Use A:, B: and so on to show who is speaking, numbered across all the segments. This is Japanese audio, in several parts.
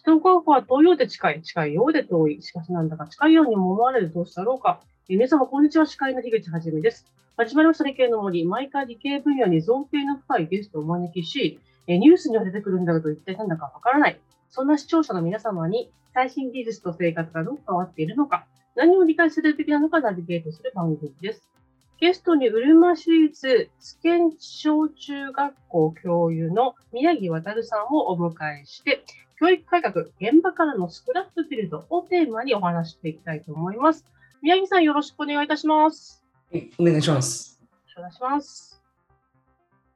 A: 人の候補は遠いようで近い、近いようで遠い。しかしなんだか近いようにも思われるどうしたろうか。え皆様、こんにちは。司会の樋口はじめです。始まりました理系の森。毎回理系分野に造形の深いゲストをお招きし、えニュースには出てくるんだけど、一体何だかわからない。そんな視聴者の皆様に、最新技術と生活がどう変わっているのか、何を理解するべきなのかナビゲートする番組です。ゲストに、うるま市立津堅小中学校教諭の宮城渉さんをお迎えして、教育改革、現場からのスクラップフィールドをテーマにお話していきたいと思います。宮城さん、よろしくお願いいたします。
B: お願いします。
A: お願いします。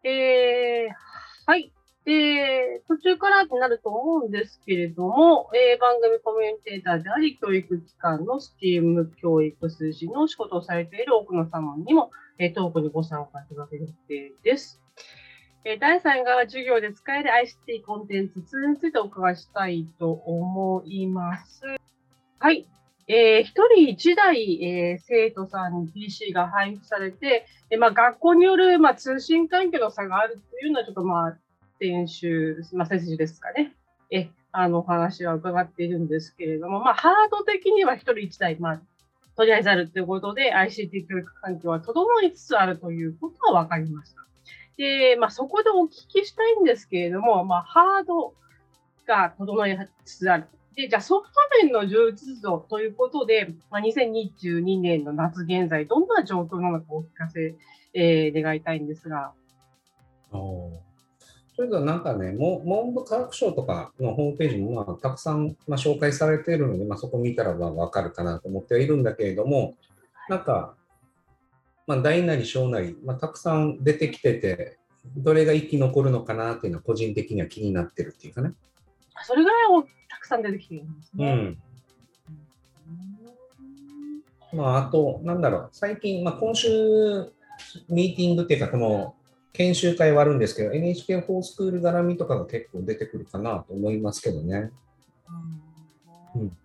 A: えー、はい。えー、途中からになると思うんですけれども、えー、番組コメンテーターであり、教育機関のスチーム教育数字の仕事をされている奥野様にも、えー、トークにご参加いただける予定です。え第3が授業で使える ICT コンテンツツールについてお伺いしたいと思います。はい。えー、一人一台、えー、生徒さんに PC が配布されて、えー、まあ、学校による、まあ、通信環境の差があるというのは、ちょっとまあ、先週、まあ、先週ですかね。え、あの、お話は伺っているんですけれども、まあ、ハード的には一人一台、まあ、とりあえずあるということで、ICT 教育環境は整いつつあるということは分かりました。で、まあ、そこでお聞きしたいんですけれども、まあ、ハードが整いつつある。で、じゃあソフト面の充実度ということで、まあ、2022年の夏現在、どんな状況なのかお聞かせ、えー、願いたいんですが。
B: というか、なんかね、文部科学省とかのホームページも、まあ、たくさん、まあ、紹介されているので、まあ、そこ見たらまあ分かるかなと思ってはいるんだけれども、なんか、まあ、大なり小なり、まあ、たくさん出てきてて、どれが生き残るのかなっていうのは個人的には気になってるっていうかね。
A: それぐらいたくさん出てきてるんですね。
B: うん。まあ、あと、なんだろう、最近、まあ、今週、ミーティングっていうか、この研修会はあるんですけど、NHK フォースクール絡みとかが結構出てくるかなと思いますけどね。
A: うん、うん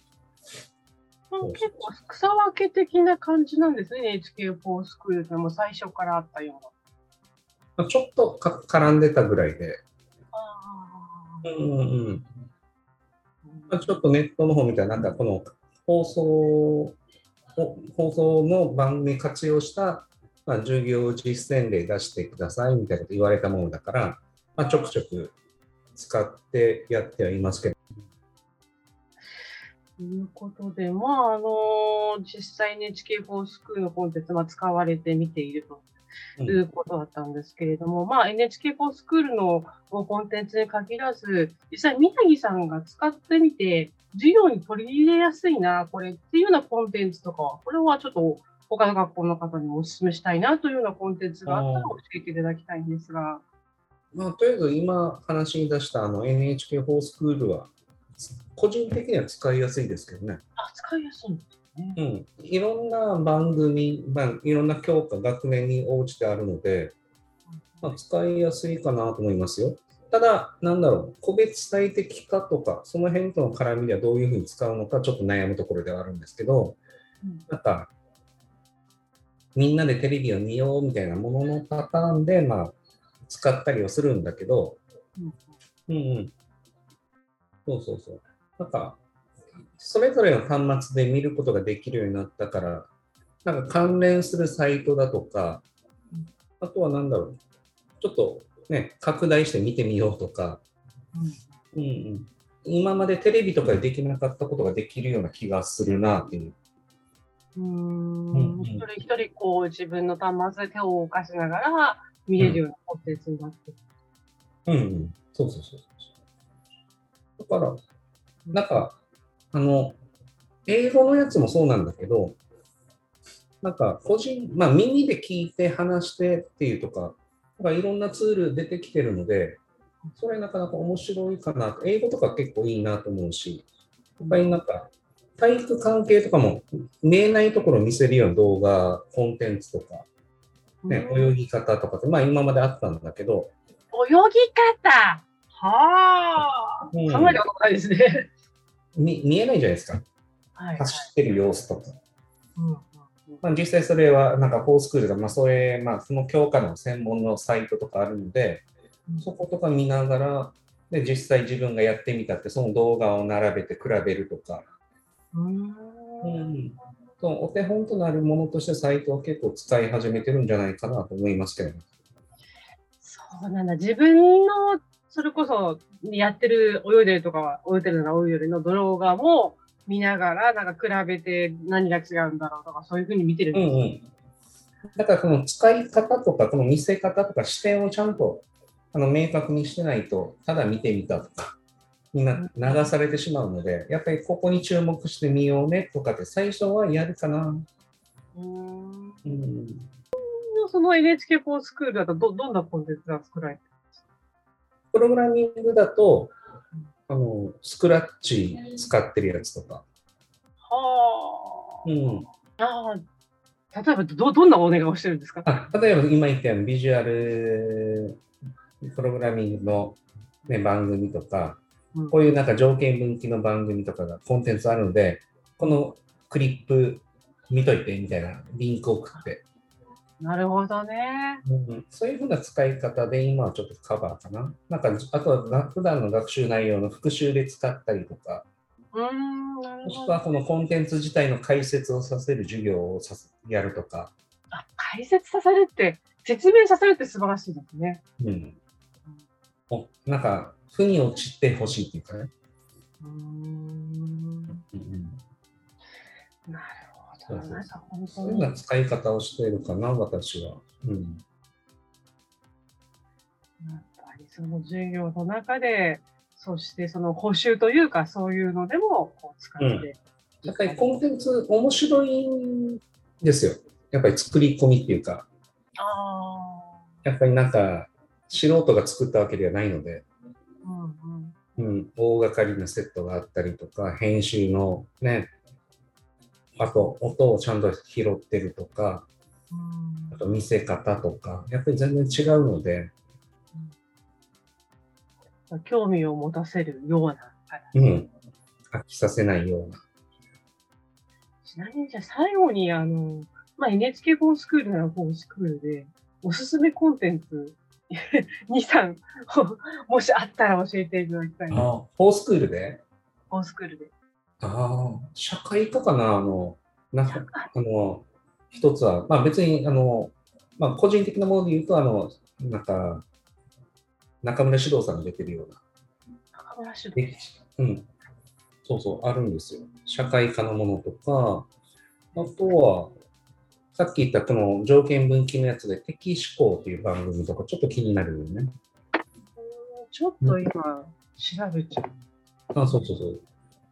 A: 結構草分け的な感じなんですね、NHK フォースクールでも最初からあったよ
B: うな。ちょっとか絡んでたぐらいで。うんうんまあ、ちょっとネットの方みたいな、なんかこの放送放送の番組活用した、まあ、授業実践例出してくださいみたいなこと言われたものだから、まあ、ちょくちょく使ってやってはいますけど。
A: ということで、まあ、あの実際 NHK フォースクールのコンテンツが使われてみているということだったんですけれども、うん、まあ、NHK フォースクールのコンテンツに限らず、実際、宮城さんが使ってみて、授業に取り入れやすいな、これっていうようなコンテンツとかは、これはちょっと他の学校の方にもお勧めしたいなというようなコンテンツがあったら教えていただきたいんですが。
B: まあ、とりあえず今話に出したあの NHK フォースクールは個人的には使いやすいですけどね。
A: あ、使いやすいんですね。
B: うん。いろんな番組、まあ、いろんな教科、学年に応じてあるので、まあ、使いやすいかなと思いますよ。ただ、なんだろう、個別最適化とか、その辺との絡みではどういうふうに使うのか、ちょっと悩むところではあるんですけど、うん、なんか、みんなでテレビを見ようみたいなもののパターンで、まあ、使ったりはするんだけど、うん、うんうんそうそうそう。なんか、それぞれの端末で見ることができるようになったから、なんか関連するサイトだとか、あとは何だろう、ちょっとね、拡大して見てみようとか、うん、うん、今までテレビとかでできなかったことができるような気がするなっていう。
A: うん、一人一人こう自分の端末で手を動かしながら見えるようなコンテンツになってる。
B: うん、うん、そうそうそう。だから、なんか、あの、英語のやつもそうなんだけど、なんか個人、まあ耳で聞いて話してっていうとか、なんかいろんなツール出てきてるので、それなかなか面白いかな。英語とか結構いいなと思うし、やっぱりなんか体育関係とかも見えないところを見せるような動画、コンテンツとか、ね、泳ぎ方とかって、まあ今まであったんだけど。
A: 泳ぎ方はあ、うん、考えたことないですね。
B: 見見えないじゃないですか。はい、走ってる様子とか。うんまあ、実際それはなんかフォースクールが、まあ、それ、まあ、その教科の専門のサイトとかあるので、そことか見ながら、で、実際自分がやってみたって、その動画を並べて比べるとか、
A: うん。
B: うん、そのお手本となるものとしてサイトは結構使い始めてるんじゃないかなと思いますけどね。
A: そうなんだ。自分の、それこそ、やってる、泳いでるとかは、泳いでるなら泳いでるの動画も見ながら、なんか比べて何が違うんだろうとか、そういうふうに見てるん
B: うん
A: です。
B: うん。だからこの使い方とか、この見せ方とか視点をちゃんとあの明確にしてないと、ただ見てみたとか、みんな流されてしまうので、やっぱりここに注目してみようねとかって最初はやるかな。
A: うん。
B: うん、
A: その NHK フォースクールだとど、どんなコンテンツが作られて
B: プログラミングだと、あのスクラッチ使ってるやつとか、
A: は
B: うん、
A: あ。ああ。例えば、ど、どんなお願いをしてるんですか？
B: あ例えば今言ったようにビジュアルプログラミングの、ね、番組とか、
A: うん。
B: こういうなんか条件分岐の番組とかがコンテンツあるので、このクリップ見といてみたいなリンクを送って、
A: なるほどね。
B: そういうふうな使い方で今はちょっとカバーかな。なんか、あとはが普段の学習内容の復習で使ったりとか、
A: うーん、なるほど。
B: もしくはこのコンテンツ自体の解説をさせる授業をさせやるとか、
A: あ、解説させるって、説明させるって素晴らしいですね。
B: うん。おなんか、負に落ちてほしいっていうかね。
A: うーん。
B: うん
A: なるほど。なんか本当に
B: そういうような使い方をしているかな、私は。うん。
A: やっぱりその授業の中で、そしてその補習というか、そういうのでもこう使って。
B: やっぱりコンテンツ面白いんですよ。やっぱり作り込みっていうか、
A: あ
B: やっぱりなんか素人が作ったわけではないので、
A: あ。うんうん。
B: うん、大掛かりなセットがあったりとか、編集のね、あと音をちゃんと拾ってるとか、
A: うん
B: あと見せ方とか、やっぱり全然違うので、
A: 興味を持たせるような。
B: うん、飽きさせないような。
A: ちなみにじゃあ最後にあの、まあ、NHK フォースクールならフォースクールで、おすすめコンテンツ2、3、もしあったら教えていただきたいな。
B: あフォースクールで？
A: フォースクールで。
B: ああ、社会科かな、あの、なんか、あの、一つは、まあ別に、あの、まあ個人的なもので言うと、あの、なんか、中村獅童さんが出てるような、
A: 中村主
B: 歴史、うん、そうそう、あるんですよ。社会科のものとか、あとは、さっき言ったこの条件分岐のやつで、敵思考っていう番組とか、ちょっと気になるよね。
A: ちょっと今、調べちゃう。
B: あ、そうそうそう。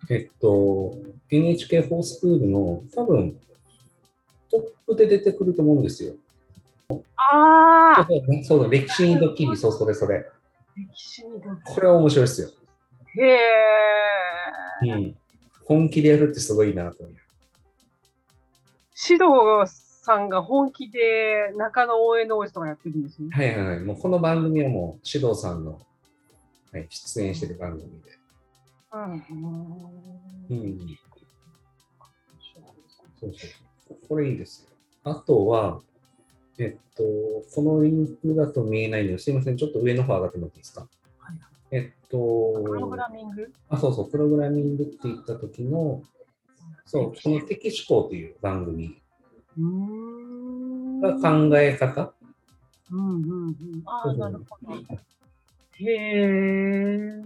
B: えっと、NHK フォースクールの多分、トップで出てくると思うんですよ。
A: ああ
B: そうだ、歴史にドッキリ、そう、それそれ。
A: 歴史にど
B: これは面白いですよ。
A: へえ。
B: うん。本気でやるってすごいなと思う。
A: 指導さんが本気で中野応援の応援とかやってるんですね。
B: はいはいはい。もうこの番組はもう、指導さんの、はい、出演してる番組で。
A: うん。
B: うん。そうそう。これいいですよ。あとは、えっと、このリンクだと見えないので、すいません。ちょっと上の方上がってもらっていいですか？
A: はい
B: えっと、
A: プログラミング？
B: あ、そうそう、プログラミングって言った時の、そう、この敵思考という番組
A: うーん。
B: が考え方、
A: うんうんうん。ああ、なるほど。へえ。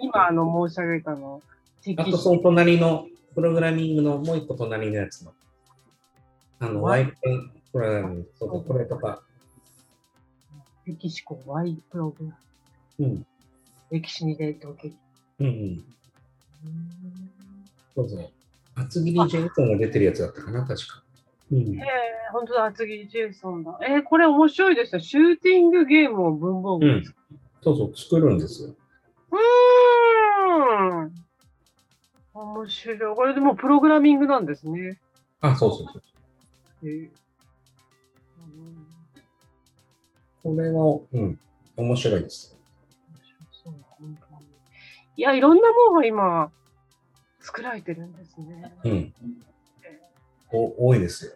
A: 今あの申し上げたの、
B: あとその隣のプログラミングのもう一個隣のやつの、あの、ワ
A: ワイ
B: イププログラミング、そうこれとか、
A: 歴史校 Y プログラム。
B: うん、
A: 歴史に伝統的。
B: うんうん、そうそう。厚切りジェイソンが出てるやつだったかな、確か。うん
A: へえ、本当だ、厚切りジェイソンだ。えー、これ面白いですよ。シューティングゲームを文房具
B: うん
A: に作る。
B: そうそう、作るんですよ。
A: うーん。面白い。これでもプログラミングなんですね。
B: あ、そうそうそう。
A: へえ
B: これは、うん、面白いです。
A: そう本当にいや、いろんなものが今、作られてるんですね。
B: うん。お多いですよ。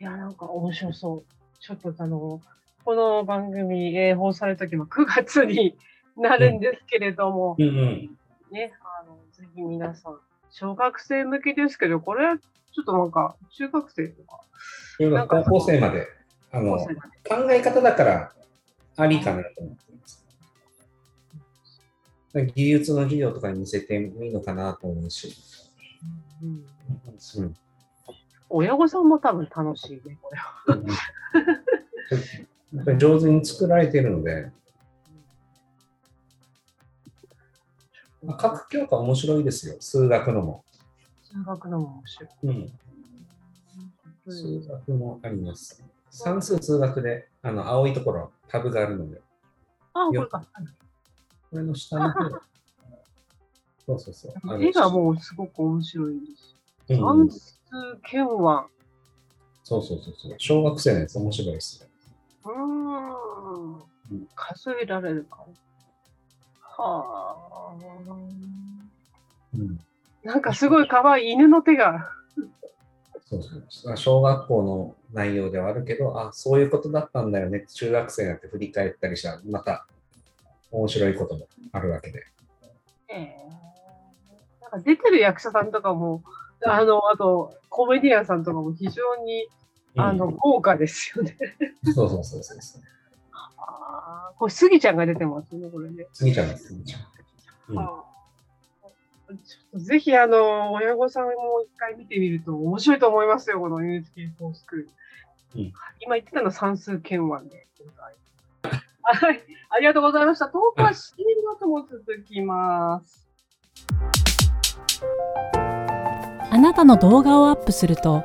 A: いや、なんか面白そう。ちょっとあの、この番組、えー放送された時も9月になるんですけれども、
B: うんうん。
A: ね、あの、ぜひ皆さん、小学生向けですけど、これはちょっとなんか、中学生とか、
B: 要は高校生まで、あの、考え方だからありかなと思ってます。技術の授業とかに見せてもいいのかなと思うし。
A: うん
B: うん
A: 親御さんも多分楽しいね、これは。
B: やっぱり上手に作られているので、まあ各教科面白いですよ、数学のも。
A: 数学のも面白い。
B: うん、数学もあります。算数数学で、あの青いところ、タブがあるので、
A: あ、これか。
B: これの下の方。そうそうそう。
A: 絵がもうすごく面白いです。
B: うん
A: 算数検腕。
B: そうそうそうそう。小学生のやつ面白いですよ。
A: うーん。数えられるか。はあ。
B: うん、
A: なんかすごい可愛い犬の手が。
B: そうそう小学校の内容ではあるけど、あ、そういうことだったんだよね。中学生になって振り返ったりしたら、また面白いこともあるわけで。
A: ええなんか出てる役者さんとかも、あの、あと、コメディアンさんとかも非常に、あの、
B: うん
A: 豪華ですよね。
B: そうそうそうそうそう。
A: あーこれ、スギちゃんが出てますね、これね。
B: 次ちゃんです、次ちゃん。うん
A: あーちょっとぜひ、あの、親御さんも一回見てみると面白いと思いますよ、この NHK フォースクール。
B: うん
A: 今言ってたのは算数検腕でございます。はい、ありがとうございました。トークは CM の後も続きます。
C: あなたの動画をアップすると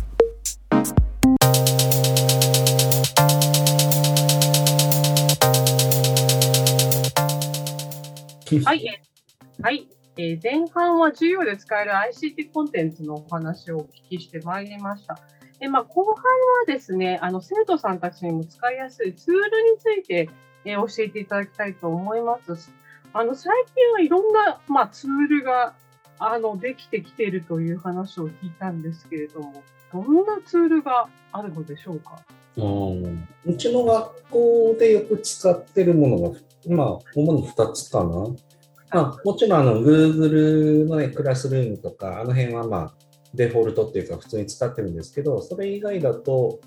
A: はい、えーはい、えー前半は授業で使える ICT コンテンツのお話をお聞きしてまいりました。でまあ、後半はですね、あの生徒さんたちにも使いやすいツールについて、えー教えていただきたいと思います。あの最近はいろんな、まあ、ツールがあのできてきているという話を聞いたんですけれども、どんなツールがあるのでしょうか？
B: うんうちの学校でよく使ってるものが、まあ、主に2つかな？まあ、もちろんあの Google の、ね、クラスルームとか、あの辺はまあデフォルトっていうか普通に使ってるんですけど、それ以外だと、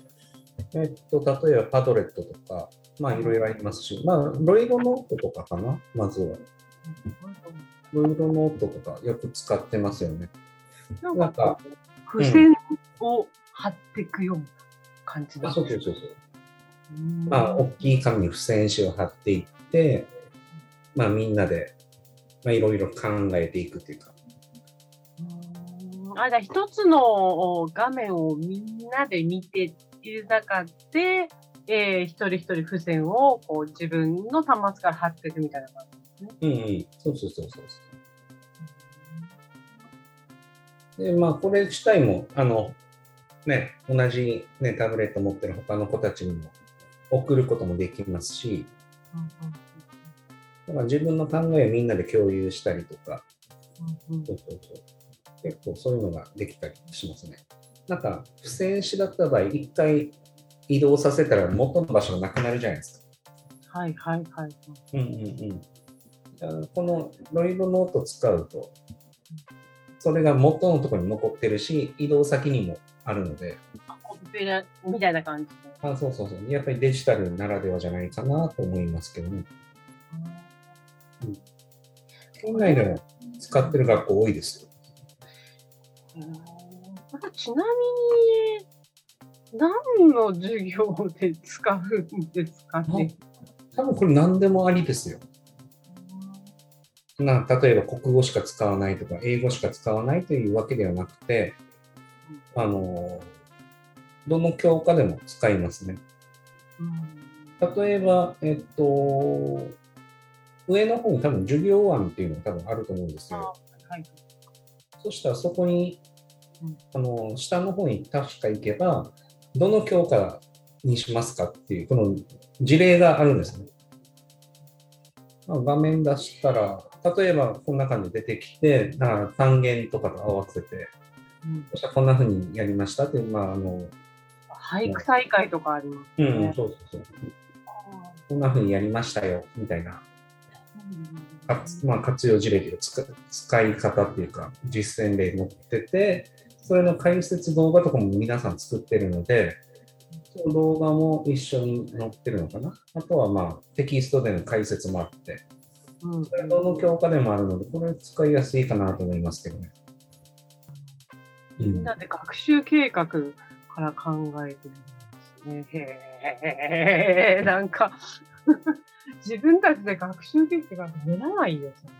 B: えっと、例えばパドレットとか、まあいろいろありますし、まあ、ロイドノートとかかな、まずは。ロイドノートとかよく使ってますよね。
A: なん
B: か
A: か、付箋を貼っていくような感じな
B: あ
A: ん
B: そうそうそうそう。
A: うん
B: まあ、大きい紙に付箋紙を貼っていって、まあ、みんなで、まあ、いろいろ考えていくっていうか。
A: うんあ、じゃあ一つの画面をみんなで見ている中で、えー一人一人付箋をこう自分の端末から貼っていくみたいな感じですね。
B: うんうん。そうそうそうそうそう。で、まあ、これ自体も、あの、ね、同じ、ね、タブレット持ってる他の子たちにも送ることもできますし、だから自分の考えをみんなで共有したりとか、
A: うんうん
B: そうそうそう。結構そういうのができたりしますね。なんか、付箋紙だった場合、一回移動させたら元の場所がなくなるじゃないですか。
A: はいはいはい。
B: うんうんうん。このロイドノート使うと、それが元のところに残ってるし、移動先にもあるので、
A: あコピペラみたいな感じで。
B: あそうそうそう。やっぱりデジタルならではじゃないかなと思いますけどね。県内でも使ってる学校多いですよ。
A: うんなんかちなみに、何の授業で使うんですかね？
B: 多分これ何でもありですよ。な例えば国語しか使わないとか、英語しか使わないというわけではなくて、あの、どの教科でも使いますね。
A: うん
B: 例えば、えっと、上の方に多分授業案っていうのが多分あると思うんです
A: あ
B: よ。
A: はい。
B: そしたらそこに
A: うん、
B: あの、下の方に確か行けば、どの教科にしますかっていう、この事例があるんですね。まあ画面出したら、例えばこんな感じで出てきて、単元とかと合わせて、
A: うん
B: そしたらこんな風にやりましたっていう、まあ、あの、
A: 俳句大会とかあります
B: うん、
A: ね。
B: そうそうそう。こんな風にやりましたよ、みたいな、まあ、活用事例というか使、使い方っていうか、実践例載ってて、それの解説動画とかも皆さん作ってるので、その動画も一緒に載ってるのかな？あとはまあ、テキストでの解説もあって、
A: うん
B: それどの教科でもあるので、これ使いやすいかなと思いますけどね。うん
A: みんなで学習計画から考えてるんですね。へえ、なんか、自分たちで学習計画が練らないですよ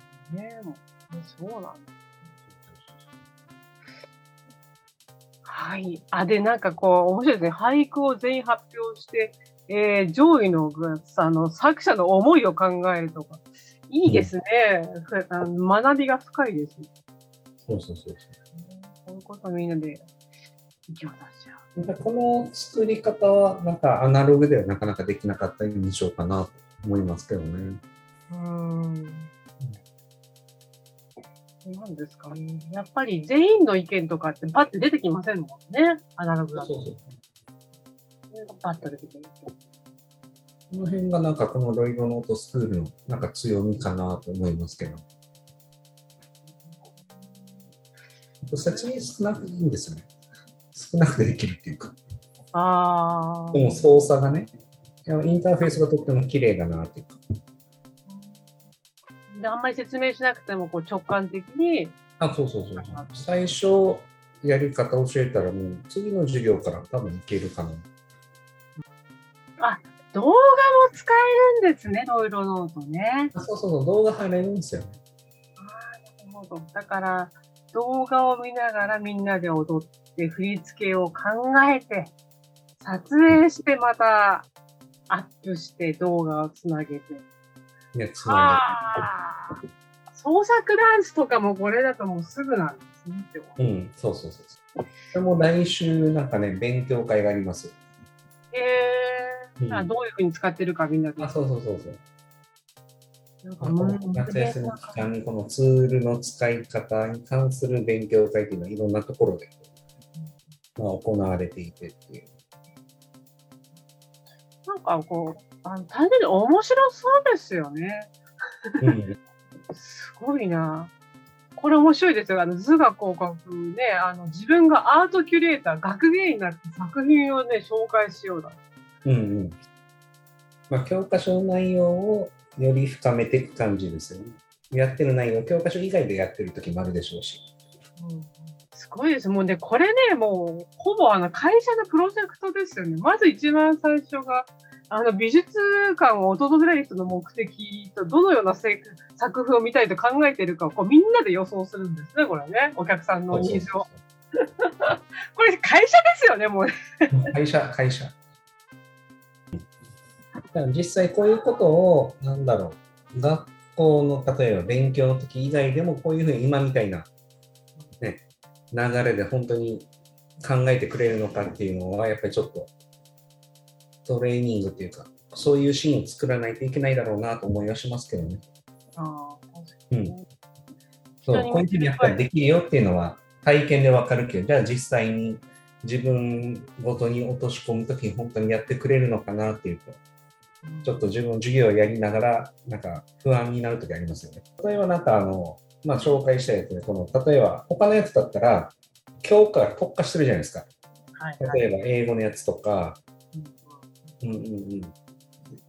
A: ね。もうそうなんだ。はい。あ、で、なんかこう、面白いですね。俳句を全員発表して、えー上位のあの作者の思いを考えるとか、いいですね。あの学びが深いです。
B: そうそうそうそう。
A: こういうことみんなで息を出し合う。
B: なんかこの作り方は、なんかアナログではなかなかできなかった印象かなと思いますけどね。
A: うーん。なんですかね。やっぱり全員の意見とかってバッて出てきませんもんね。アナログだと。
B: そうそう。
A: バッと出てくる。
B: この辺がなんかこのロイドノートスクールのなんか強みかなと思いますけど。説明少なくていいんですよね。少なくてできるっていうか。
A: ああ。
B: でも操作がね、インターフェースがとっても綺麗だなっていうか。
A: で、あんまり説明しなくてもこう直感的に、
B: あ、そうそうそう。最初やり方教えたらもう次の授業から多分いけるかな。
A: 動画も使えるんですね、ロイロノートね。
B: あそうそうそう、動画入れるんですよね。
A: なるほど。だから、動画を見ながらみんなで踊って、振り付けを考えて、撮影してまたアップして動画をつなげて。
B: ね、つな
A: ああ。創作ダンスとかもこれだともうすぐなんですね。
B: うん、そうそうそうそう。これも来週なんかね、勉強会がありますよ。
A: へえ
B: うん
A: あどういうふうに使ってるかみんなで。
B: あ、そうそうそうそう。夏休み期間にこのツールの使い方に関する勉強会っていうのはいろんなところで、まあ、行われていてっていう。
A: なんかこう、あの単純に面白そうですよね。
B: うん、
A: すごいな。これ面白いですよ。あの図画工学ね、あの自分がアートキュレーター、学芸員になって作品をね、紹介しようだ。
B: うんうん。まあ、教科書の内容をより深めていく感じですよね。やってる内容、教科書以外でやってる時もあるでしょうし。
A: すごいです。もうね、これね、もう、ほぼあの会社のプロジェクトですよね。まず一番最初が、あの美術館を訪れる人の目的と、どのようなせ作風を見たいと考えているかをこうみんなで予想するんですね、これね。お客さんのニーズを。これ会社ですよね、もうね。
B: 会社、会社。実際こういうことを、なんだろう、学校の例えば勉強の時以外でもこういうふうに今みたいな、ね、流れで本当に考えてくれるのかっていうのは、やっぱりちょっとトレーニングっていうか、そういうシーンを作らないといけないだろうなと思いはしますけどね。
A: あ
B: うん
A: に。
B: そう、こういうふうにやっぱりできるよっていうのは体験でわかるけど、じゃあ実際に自分ごとに落とし込むときに本当にやってくれるのかなっていうと、ちょっと自分の授業をやりながら、なんか不安になるときありますよね。例えばなんかあの、まあ紹介したやつで、この、例えば他のやつだったら、教科が特化してるじゃないですか。
A: はいはい
B: 例えば英語のやつとか、
A: うん
B: うんうんうん。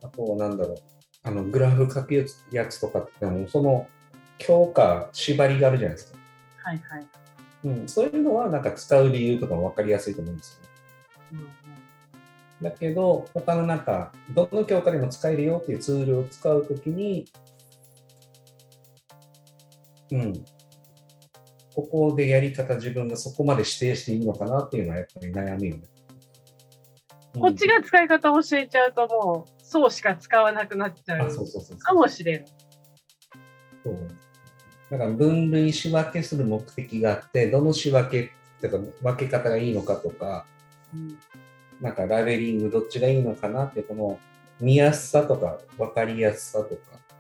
B: あと、なんだろう、あの、グラフ書くやつやつとかっても、その教科、縛りがあるじゃないですか。
A: はいはい。
B: うん、そういうのはなんか使う理由とかも分かりやすいと思うんですよね。
A: うん
B: だけど、他のなんか、どの教科でも使えるよっていうツールを使うときに、うん、ここでやり方自分がそこまで指定していいのかなっていうのはやっぱり悩みよね。
A: こっちが使い方を教えちゃうともう、層しか使わなくなっちゃ
B: あ、
A: う
B: そうそうそうそう。
A: かもしれない。
B: そうだから分類仕分けする目的があって、どの仕分けっていうか分け方がいいのかとか、
A: うん
B: なんかラベリングどっちがいいのかなって、この見やすさとか分かりやすさとか、
A: うんうんうん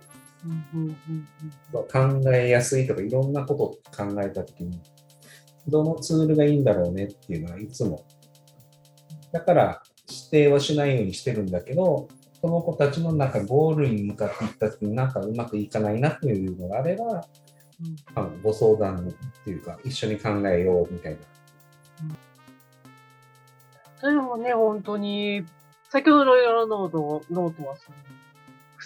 B: 考えやすいとかいろんなことを考えたときに、どのツールがいいんだろうねっていうのはいつも。だから指定はしないようにしてるんだけど、その子たちのなんかゴールに向かっていったときになんかうまくいかないなっていうのがあれば、
A: うん
B: まあご相談っていうか、一緒に考えようみたいな。
A: それもね、本当に、先ほどのロイロノート、ノートはその、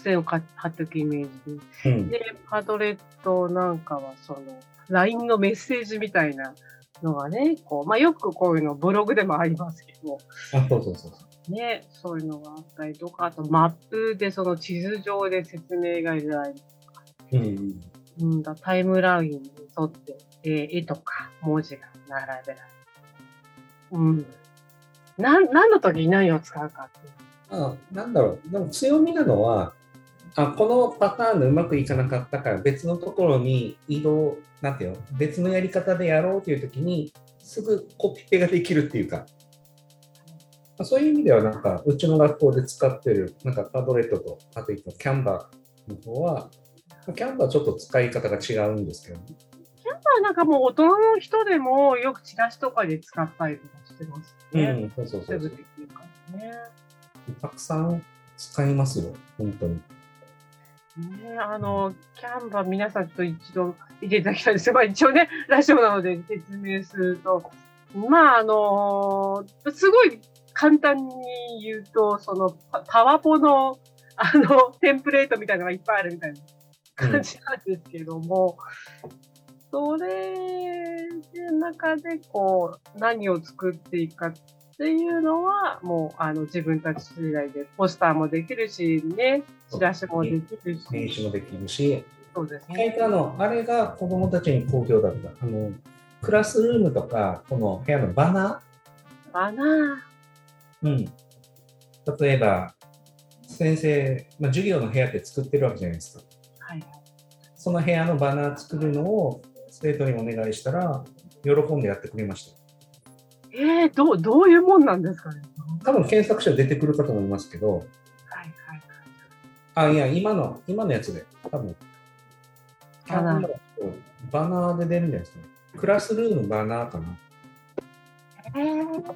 A: 付箋をか貼っておくイメージ
B: うん。
A: で、で、 Padlet なんかはその、LINE のメッセージみたいなのがね、こう、まあ、よくこういうのブログでもありますけど、
B: あ、そうそうそうそう。
A: ね、そういうのがあったりとか、あとマップでその地図上で説明がいられる。
B: うん。
A: うんだ、タイムラインに沿って、えー絵とか文字が並べられる。うん。なん、何の時に何を使うかっていう。
B: あなんだろう、でも強みなのは、あこのパターンでうまくいかなかったから別のところに移動、なんていうの、別のやり方でやろうというときに、すぐコピペができるっていうか、まあそういう意味では、なんか、うちの学校で使ってる、なんかパドレットと、あと一個、キャンバーの方は、キャンバーはちょっと使い方が違うんですけど、
A: まあなんかもう大人の人でもよくチラシとかで使ったりとかしてますね。
B: うん、そうそうそうそう
A: ね。
B: たくさん使いますよ、本当に。
A: ねあの、キャンバー皆さんと一度見ていただきたいんです。が、まあ一応ね、ラジオなので説明すると、まああの、すごい簡単に言うと、そのパワポのあの、テンプレートみたいなのがいっぱいあるみたいな感じなんですけども、それの中でこう、何を作っていくかっていうのは、もうあの自分たち次第で、ポスターもできるし、ね、チラシもできるし、
B: 名刺もできるし、
A: そうですね。
B: とあの、あれが子供たちに好評だった。あの、クラスルームとか、この部屋のバナ
A: バナー。
B: ーうん。例えば、先生、まあ、授業の部屋って作ってるわけじゃないですか。
A: はい。
B: その部屋のバナー作るのを生徒にお願いしたら、喜んでやってくれました。
A: えー、どう、どういうもんなんですかね？
B: 多分検索者出てくるかと思いますけど、
A: はいはい
B: あ、いや、今の、今のやつで、多分、
A: バナー
B: バナーで出るんじゃないですかね。クラスルームバナーかな。
A: はい。えー、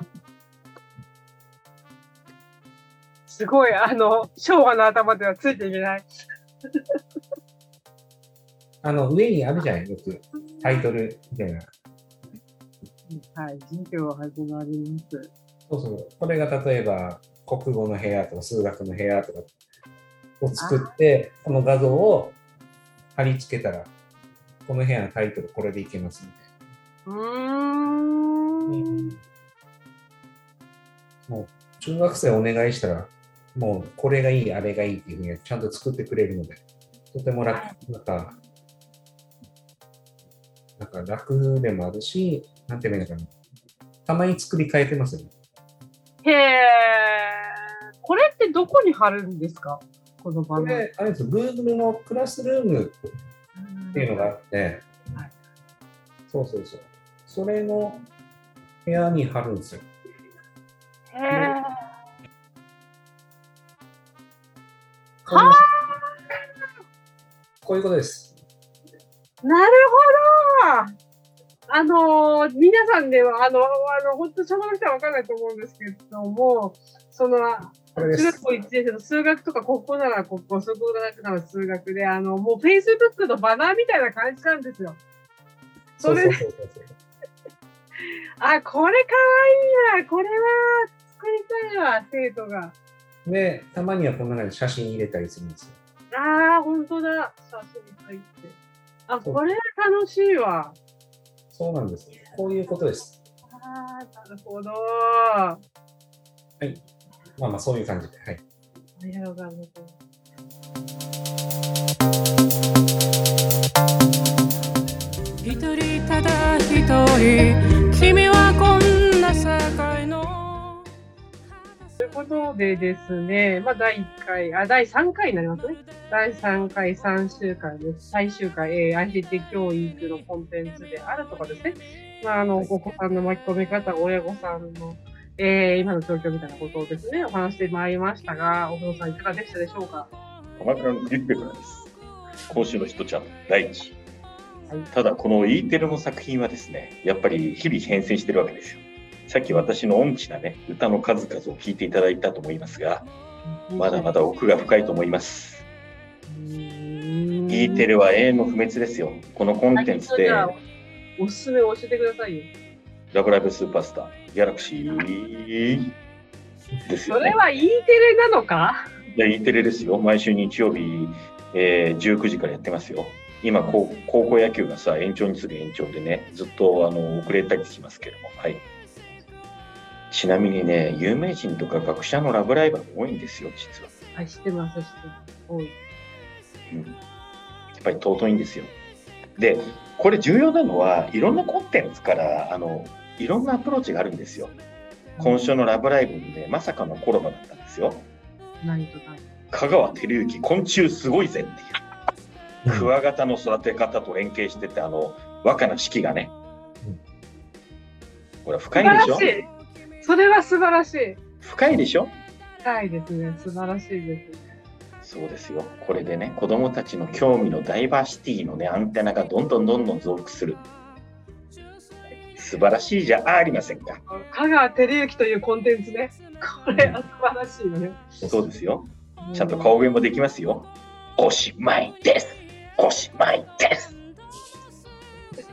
A: すごい、あの、昭和の頭ではついていけない。
B: あの、上にあるじゃない、よく。タイトルみたいな。
A: はい、授業始まります。
B: そうそう。これが例えば、国語の部屋とか数学の部屋とかを作って、この画像を貼り付けたら、この部屋のタイトルこれでいけますみたいう
A: ーん。
B: な。もう、中学生お願いしたら、もう、これがいい、あれがいいっていうふうにちゃんと作ってくれるので、とても楽、なんか、なんか楽でもあるし、なんて言えばいいのかな。たまに作り変えてますよね。
A: へえ。これってどこに貼るんですか？この
B: こ
A: 番組。
B: れ、あれですよ、Google のクラスルームっていうのがあって、
A: はい
B: そうそうそう。それの部屋に貼るんですよ。
A: へえ。
B: このこういうことです。
A: なるほどあのー皆さんでは、あの、あの、本当、小学生はわかんないと思うんですけども、その。中学校1年生の数学とか国語なら国語、数学なら数学で、あの、もう Facebook のバナーみたいな感じなんですよ。それ。あ、これかわいいな。これは作りたいわ、生徒が。
B: で、たまにはこんな感じで写真入れたりするんですよ。
A: ああ、本当だ。写真入って。あ、これ楽しいわ。
B: そうなんです。こういうことです。
A: ああ、なるほど。
B: まあまあ、そういう感じで。はい。
A: ありがとうございます。
C: 一人ただ一人君はこんな世界の
A: というこことでですね、まあ、第1回、あ、第3回になりますね。第3回3週間です。最終回、えー、ICT 教育のコンテンツであるとかですね。まあ、あの、お子さんの巻き込み方、親御さんの、えー、今の状況みたいなことをですね、お話してまいりましたが、お父さんいかがでしたでしょうか？
D: 鎌倉のリュッペクです。今週のひとちゃん、第一。はい、ただ、この E テレの作品はですね、やっぱり日々変遷してるわけですよ。さっき私の音痴なね、歌の数々を聞いていただいたと思いますが、まだまだ奥が深いと思います。E テレは永遠の不滅ですよ。このコンテンツで。
A: おすすめを教えてくださいよ。
D: ラブライブスーパースター、ギャラクシー
A: ですよ、ね、それは E テレなのか？
D: いや、E テレですよ。毎週日曜日、えー、19時からやってますよ。今高、高校野球がさ、延長に次ぐ延長でね、ずっとあの遅れたりしますけども、はい。ちなみにね、有名人とか学者のラブライバーも多いんですよ、実は。
A: はい、知ってます、知ってます。多い。
D: うん。やっぱり尊いんですよ。で、これ重要なのは、いろんなコンテンツから、あの、いろんなアプローチがあるんですよ。今週のラブライブにね、まさかのコラボだったんですよ。
A: 何とか。
D: 香川照之、昆虫すごいぜっていう。クワガタの育て方と連携してて、あの、和歌の式がね。これ深いでしょ？
A: それは素晴らしい。
D: 深いでしょ？
A: 深いですね。素晴らしいです。
D: そうですよ。これでね、子供たちの興味のダイバーシティのね、アンテナがどんどんどんどん増幅する。素晴らしいじゃありませんか。
A: 香川照之というコンテンツね。これは素晴らしいのね。
D: そうですよ。ちゃんと顔芸もできますよ。おしまいです。おしまいです。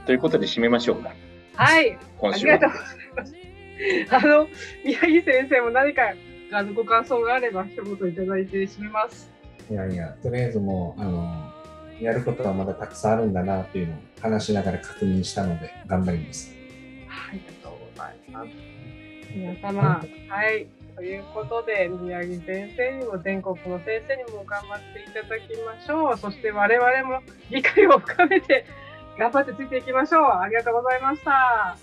D: ということで締めましょうか。
A: はい。今週は。ありがとうございます。あの、宮城先生も何かあのご感想があれば一言いただいて締めます。
B: いやいや、とりあえずもう、あの、やることはまだたくさんあるんだなというのを話しながら確認したので、頑張ります。
A: ありがとうございます。皆様、はい。ということで、宮城先生にも全国の先生にも頑張っていただきましょう。そして我々も理解を深めて頑張ってついていきましょう。ありがとうございました。